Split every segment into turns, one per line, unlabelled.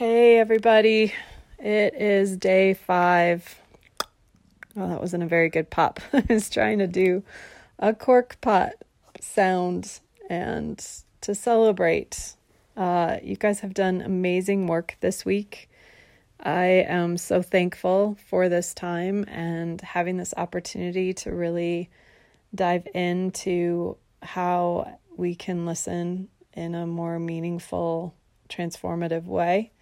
Hey, everybody. It is day five. Oh, that wasn't a very good pop. I was trying to do a cork pot sound and to celebrate. Uh, you guys have done amazing work this week. I am so thankful for this time and having this opportunity to really dive into how we can listen in a more meaningful, transformative way.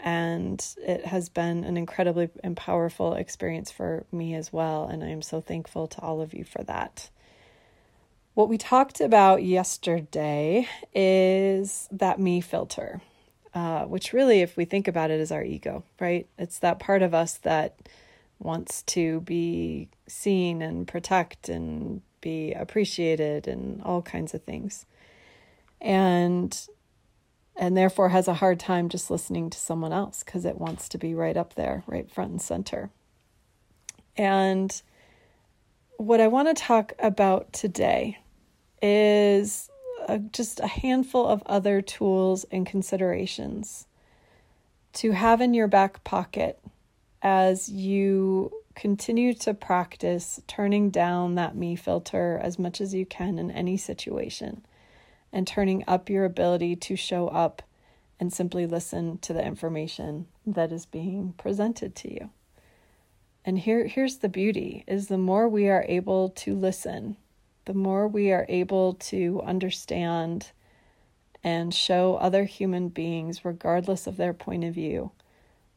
And it has been an incredibly and powerful experience for me as well. And I am so thankful to all of you for that. What we talked about yesterday is that me filter, uh, which really, if we think about it, is our ego, right? It's that part of us that wants to be seen and protect and be appreciated and all kinds of things. And and therefore has a hard time just listening to someone else because it wants to be right up there, right front and center. And what I want to talk about today is a, just a handful of other tools and considerations to have in your back pocket as you continue to practice turning down that me filter as much as you can in any situation and turning up your ability to show up and simply listen to the information that is being presented to you. And here here's the beauty is the more we are able to listen, the more we are able to understand and show other human beings regardless of their point of view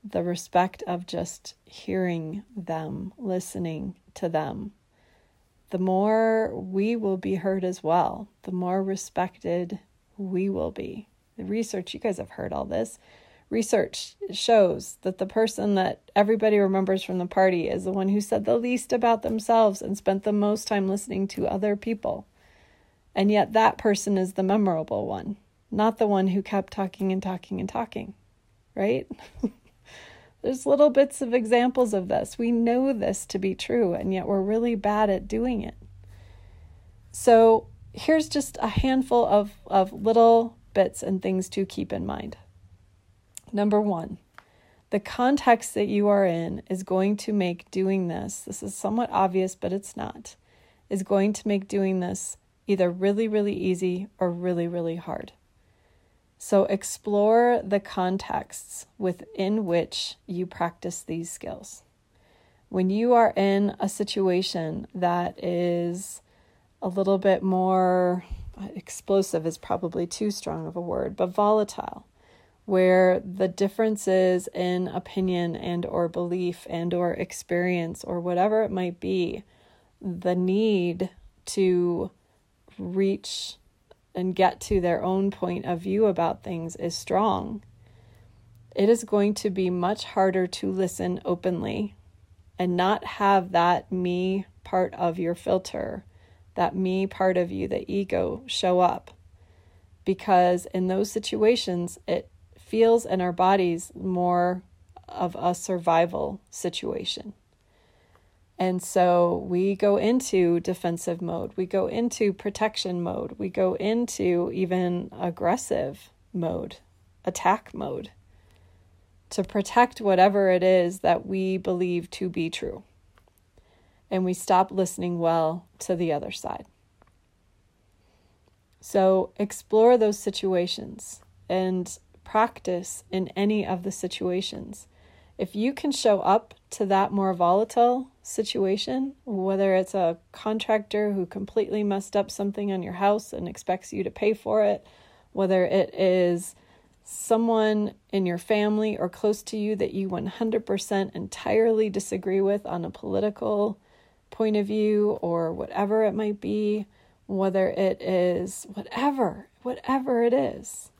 the respect of just hearing them, listening to them the more we will be heard as well, the more respected we will be. The research, you guys have heard all this. Research shows that the person that everybody remembers from the party is the one who said the least about themselves and spent the most time listening to other people. And yet, that person is the memorable one, not the one who kept talking and talking and talking, right? There's little bits of examples of this. We know this to be true, and yet we're really bad at doing it. So, here's just a handful of, of little bits and things to keep in mind. Number one, the context that you are in is going to make doing this, this is somewhat obvious, but it's not, is going to make doing this either really, really easy or really, really hard. So explore the contexts within which you practice these skills. When you are in a situation that is a little bit more uh, explosive, is probably too strong of a word, but volatile, where the differences in opinion and or belief and or experience or whatever it might be, the need to reach and get to their own point of view about things is strong, it is going to be much harder to listen openly and not have that me part of your filter, that me part of you, the ego, show up. Because in those situations, it feels in our bodies more of a survival situation. And so we go into defensive mode, we go into protection mode, we go into even aggressive mode, attack mode to protect whatever it is that we believe to be true. And we stop listening well to the other side. So explore those situations and practice in any of the situations if you can show up to that more volatile situation, whether it's a contractor who completely messed up something on your house and expects you to pay for it, whether it is someone in your family or close to you that you 100% entirely disagree with on a political point of view or whatever it might be, whether it is whatever, whatever it is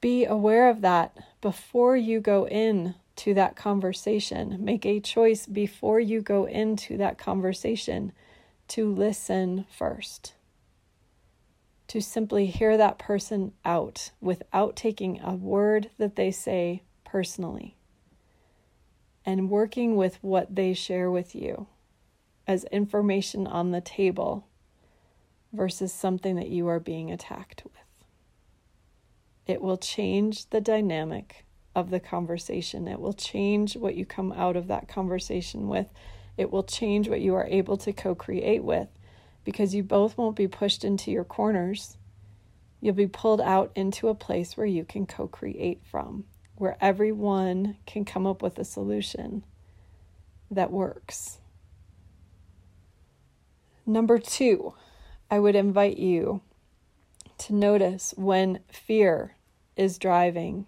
be aware of that before you go in to that conversation. Make a choice before you go into that conversation to listen first. To simply hear that person out without taking a word that they say personally. And working with what they share with you as information on the table versus something that you are being attacked with. It will change the dynamic of the conversation. It will change what you come out of that conversation with. It will change what you are able to co create with because you both won't be pushed into your corners. You'll be pulled out into a place where you can co create from, where everyone can come up with a solution that works. Number two, I would invite you to notice when fear is driving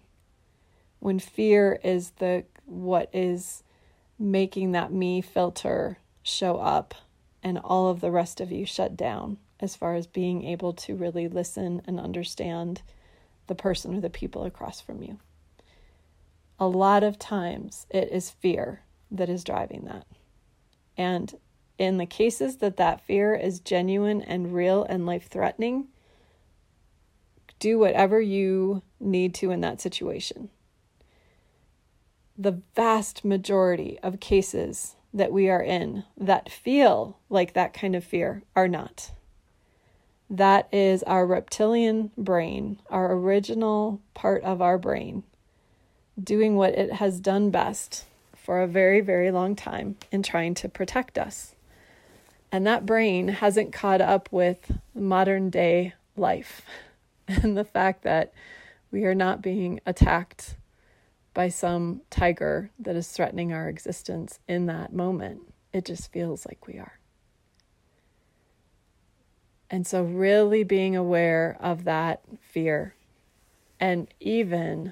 when fear is the what is making that me filter show up and all of the rest of you shut down as far as being able to really listen and understand the person or the people across from you. A lot of times it is fear that is driving that. And in the cases that that fear is genuine and real and life threatening, do whatever you need to in that situation the vast majority of cases that we are in that feel like that kind of fear are not. That is our reptilian brain, our original part of our brain, doing what it has done best for a very, very long time in trying to protect us. And that brain hasn't caught up with modern day life and the fact that we are not being attacked by some tiger that is threatening our existence in that moment. It just feels like we are. And so, really being aware of that fear and even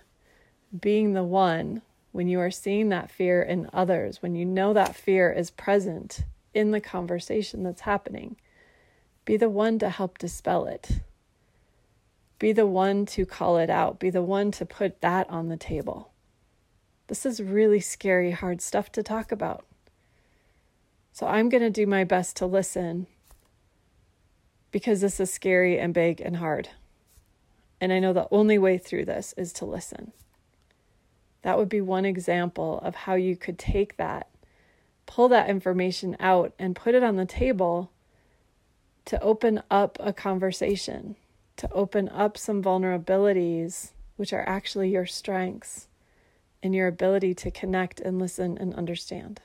being the one when you are seeing that fear in others, when you know that fear is present in the conversation that's happening, be the one to help dispel it. Be the one to call it out. Be the one to put that on the table. This is really scary, hard stuff to talk about. So I'm going to do my best to listen because this is scary and big and hard. And I know the only way through this is to listen. That would be one example of how you could take that, pull that information out, and put it on the table to open up a conversation, to open up some vulnerabilities, which are actually your strengths in your ability to connect and listen and understand.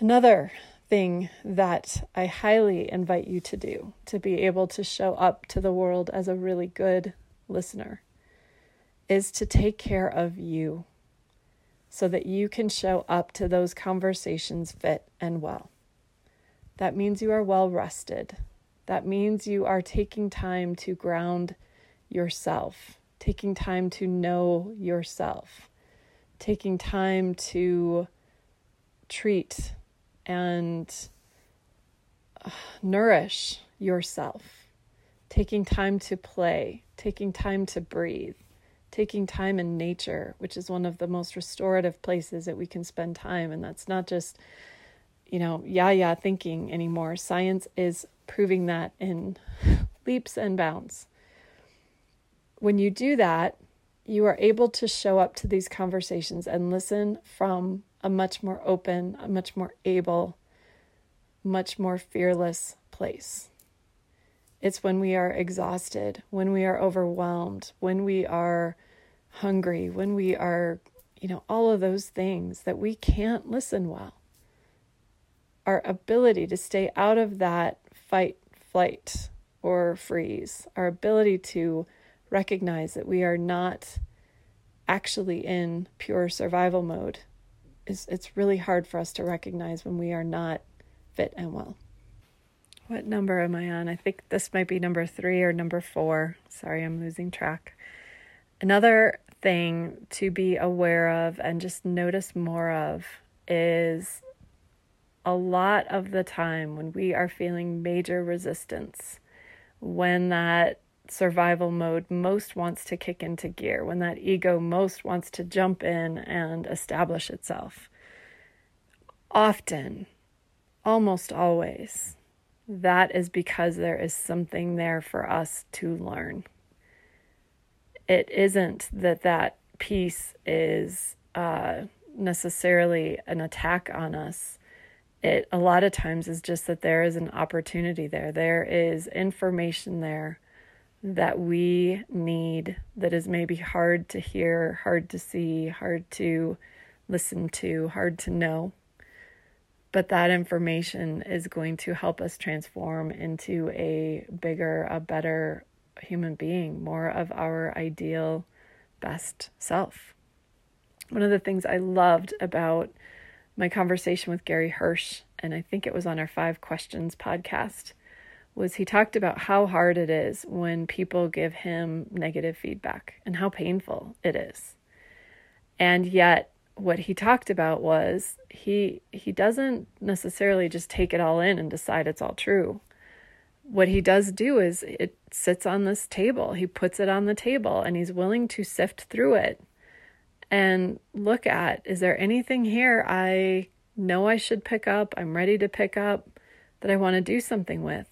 Another thing that I highly invite you to do to be able to show up to the world as a really good listener is to take care of you so that you can show up to those conversations fit and well. That means you are well rested. That means you are taking time to ground yourself taking time to know yourself, taking time to treat and uh, nourish yourself, taking time to play, taking time to breathe, taking time in nature, which is one of the most restorative places that we can spend time. And that's not just, you know, yeah, yeah thinking anymore. Science is proving that in leaps and bounds when you do that, you are able to show up to these conversations and listen from a much more open, a much more able, much more fearless place. It's when we are exhausted, when we are overwhelmed, when we are hungry, when we are, you know, all of those things that we can't listen well. Our ability to stay out of that fight, flight, or freeze, our ability to recognize that we are not actually in pure survival mode is it's really hard for us to recognize when we are not fit and well. What number am I on? I think this might be number 3 or number 4. Sorry, I'm losing track. Another thing to be aware of and just notice more of is a lot of the time when we are feeling major resistance, when that survival mode most wants to kick into gear, when that ego most wants to jump in and establish itself. Often, almost always, that is because there is something there for us to learn. It isn't that that piece is uh, necessarily an attack on us. It a lot of times is just that there is an opportunity there. There is information there that we need that is maybe hard to hear, hard to see, hard to listen to, hard to know. But that information is going to help us transform into a bigger, a better human being, more of our ideal, best self. One of the things I loved about my conversation with Gary Hirsch, and I think it was on our Five Questions podcast, was he talked about how hard it is when people give him negative feedback and how painful it is. And yet what he talked about was he he doesn't necessarily just take it all in and decide it's all true. What he does do is it sits on this table. He puts it on the table and he's willing to sift through it and look at is there anything here I know I should pick up, I'm ready to pick up that I want to do something with.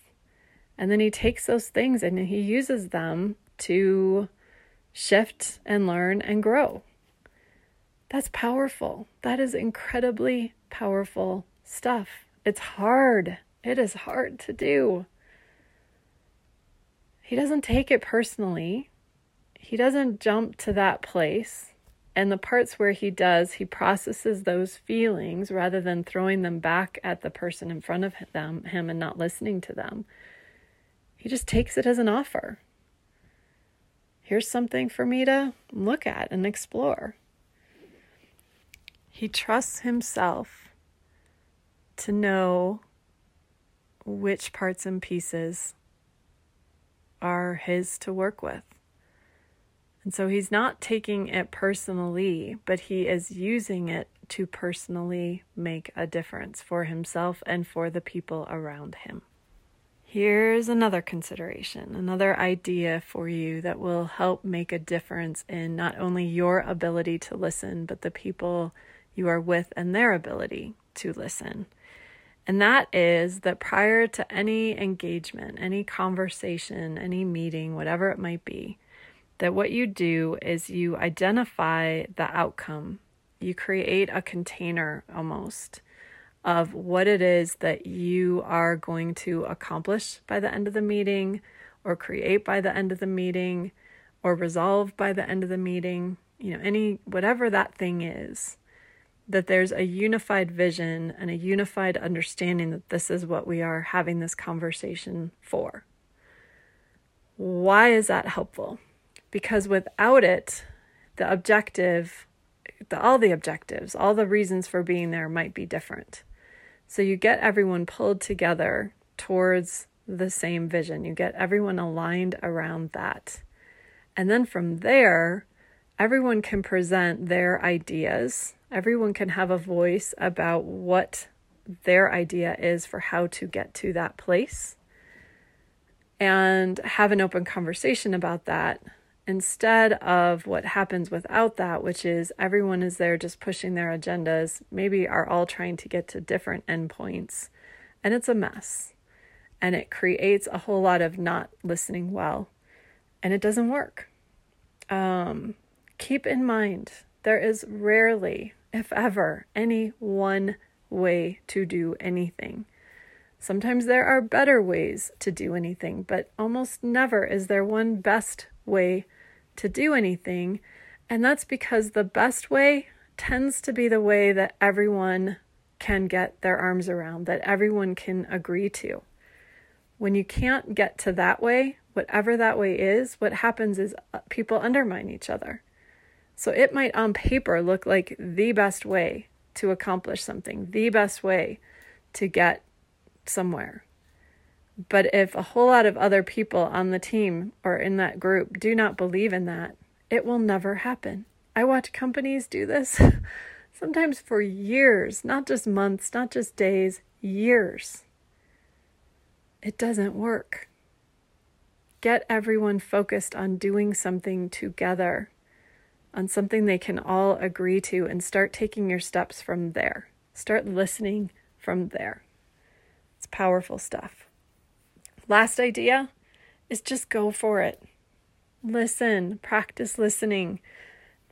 And then he takes those things and he uses them to shift and learn and grow. That's powerful. That is incredibly powerful stuff. It's hard. It is hard to do. He doesn't take it personally. He doesn't jump to that place. And the parts where he does, he processes those feelings rather than throwing them back at the person in front of them, him and not listening to them. He just takes it as an offer. Here's something for me to look at and explore. He trusts himself to know which parts and pieces are his to work with. And so he's not taking it personally, but he is using it to personally make a difference for himself and for the people around him. Here's another consideration, another idea for you that will help make a difference in not only your ability to listen, but the people you are with and their ability to listen. And that is that prior to any engagement, any conversation, any meeting, whatever it might be, that what you do is you identify the outcome. You create a container almost of what it is that you are going to accomplish by the end of the meeting, or create by the end of the meeting, or resolve by the end of the meeting, you know, any whatever that thing is, that there's a unified vision and a unified understanding that this is what we are having this conversation for. Why is that helpful? Because without it, the objective, the, all the objectives, all the reasons for being there might be different. So you get everyone pulled together towards the same vision. You get everyone aligned around that. And then from there, everyone can present their ideas. Everyone can have a voice about what their idea is for how to get to that place and have an open conversation about that instead of what happens without that, which is everyone is there just pushing their agendas, maybe are all trying to get to different endpoints, and it's a mess. And it creates a whole lot of not listening well, and it doesn't work. Um, keep in mind, there is rarely, if ever, any one way to do anything. Sometimes there are better ways to do anything, but almost never is there one best way to do anything. And that's because the best way tends to be the way that everyone can get their arms around, that everyone can agree to. When you can't get to that way, whatever that way is, what happens is uh, people undermine each other. So it might on paper look like the best way to accomplish something, the best way to get somewhere. But if a whole lot of other people on the team or in that group do not believe in that, it will never happen. I watch companies do this sometimes for years, not just months, not just days, years. It doesn't work. Get everyone focused on doing something together, on something they can all agree to, and start taking your steps from there. Start listening from there. It's powerful stuff. Last idea is just go for it. Listen, practice listening,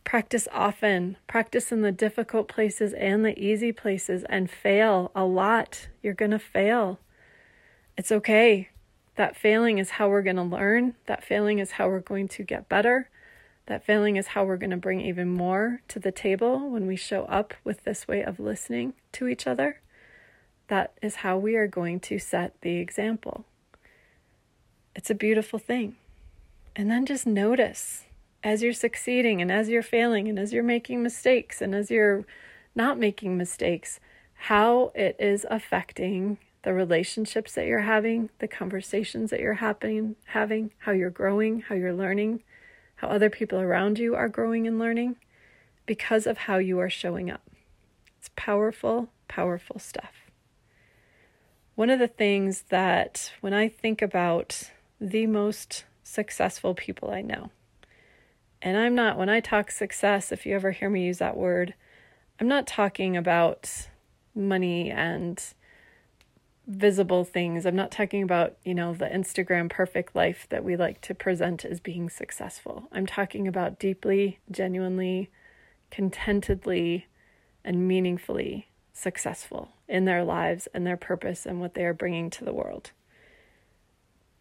practice often, practice in the difficult places and the easy places, and fail a lot. You're going to fail. It's okay. That failing is how we're going to learn. That failing is how we're going to get better. That failing is how we're going to bring even more to the table when we show up with this way of listening to each other. That is how we are going to set the example. It's a beautiful thing. And then just notice as you're succeeding and as you're failing and as you're making mistakes and as you're not making mistakes, how it is affecting the relationships that you're having, the conversations that you're happening, having, how you're growing, how you're learning, how other people around you are growing and learning because of how you are showing up. It's powerful, powerful stuff. One of the things that when I think about the most successful people I know, and I'm not, when I talk success, if you ever hear me use that word, I'm not talking about money and visible things. I'm not talking about, you know, the Instagram perfect life that we like to present as being successful. I'm talking about deeply, genuinely, contentedly, and meaningfully successful in their lives and their purpose and what they are bringing to the world.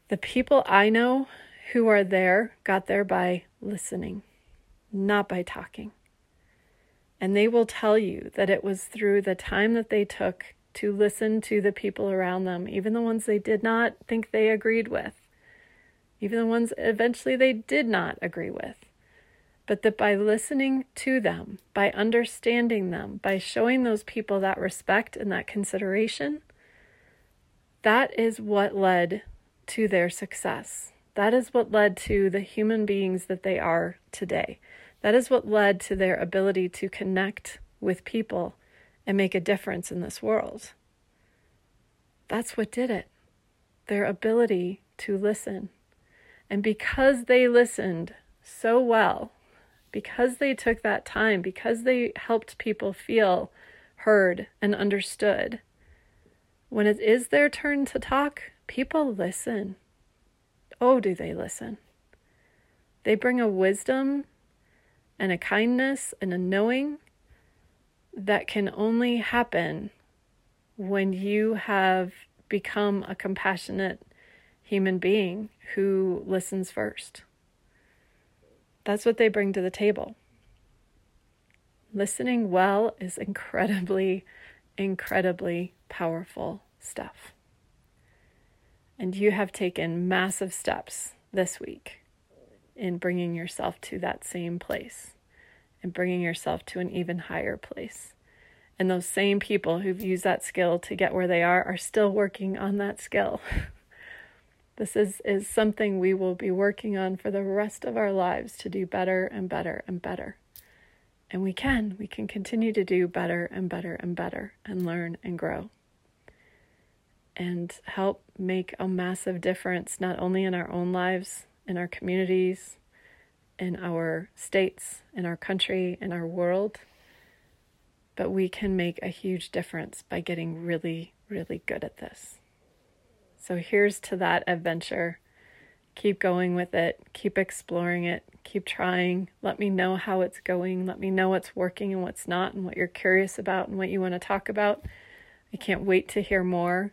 The people I know who are there got there by listening, not by talking. And they will tell you that it was through the time that they took to listen to the people around them, even the ones they did not think they agreed with, even the ones eventually they did not agree with. But that by listening to them, by understanding them, by showing those people that respect and that consideration, that is what led to their success. That is what led to the human beings that they are today. That is what led to their ability to connect with people and make a difference in this world. That's what did it. Their ability to listen. And because they listened so well, because they took that time, because they helped people feel heard and understood, when it is their turn to talk, people listen. Oh, do they listen? They bring a wisdom and a kindness and a knowing that can only happen when you have become a compassionate human being who listens first. That's what they bring to the table. Listening well is incredibly, incredibly powerful stuff. And you have taken massive steps this week in bringing yourself to that same place and bringing yourself to an even higher place. And those same people who've used that skill to get where they are are still working on that skill. this is, is something we will be working on for the rest of our lives to do better and better and better. And we can. We can continue to do better and better and better and learn and grow and help make a massive difference, not only in our own lives, in our communities, in our states, in our country, in our world, but we can make a huge difference by getting really, really good at this. So here's to that adventure. Keep going with it, keep exploring it, keep trying. Let me know how it's going. Let me know what's working and what's not, and what you're curious about and what you want to talk about. I can't wait to hear more.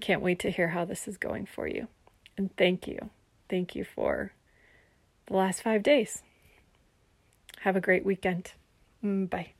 Can't wait to hear how this is going for you. And thank you. Thank you for the last five days. Have a great weekend. Mm, bye.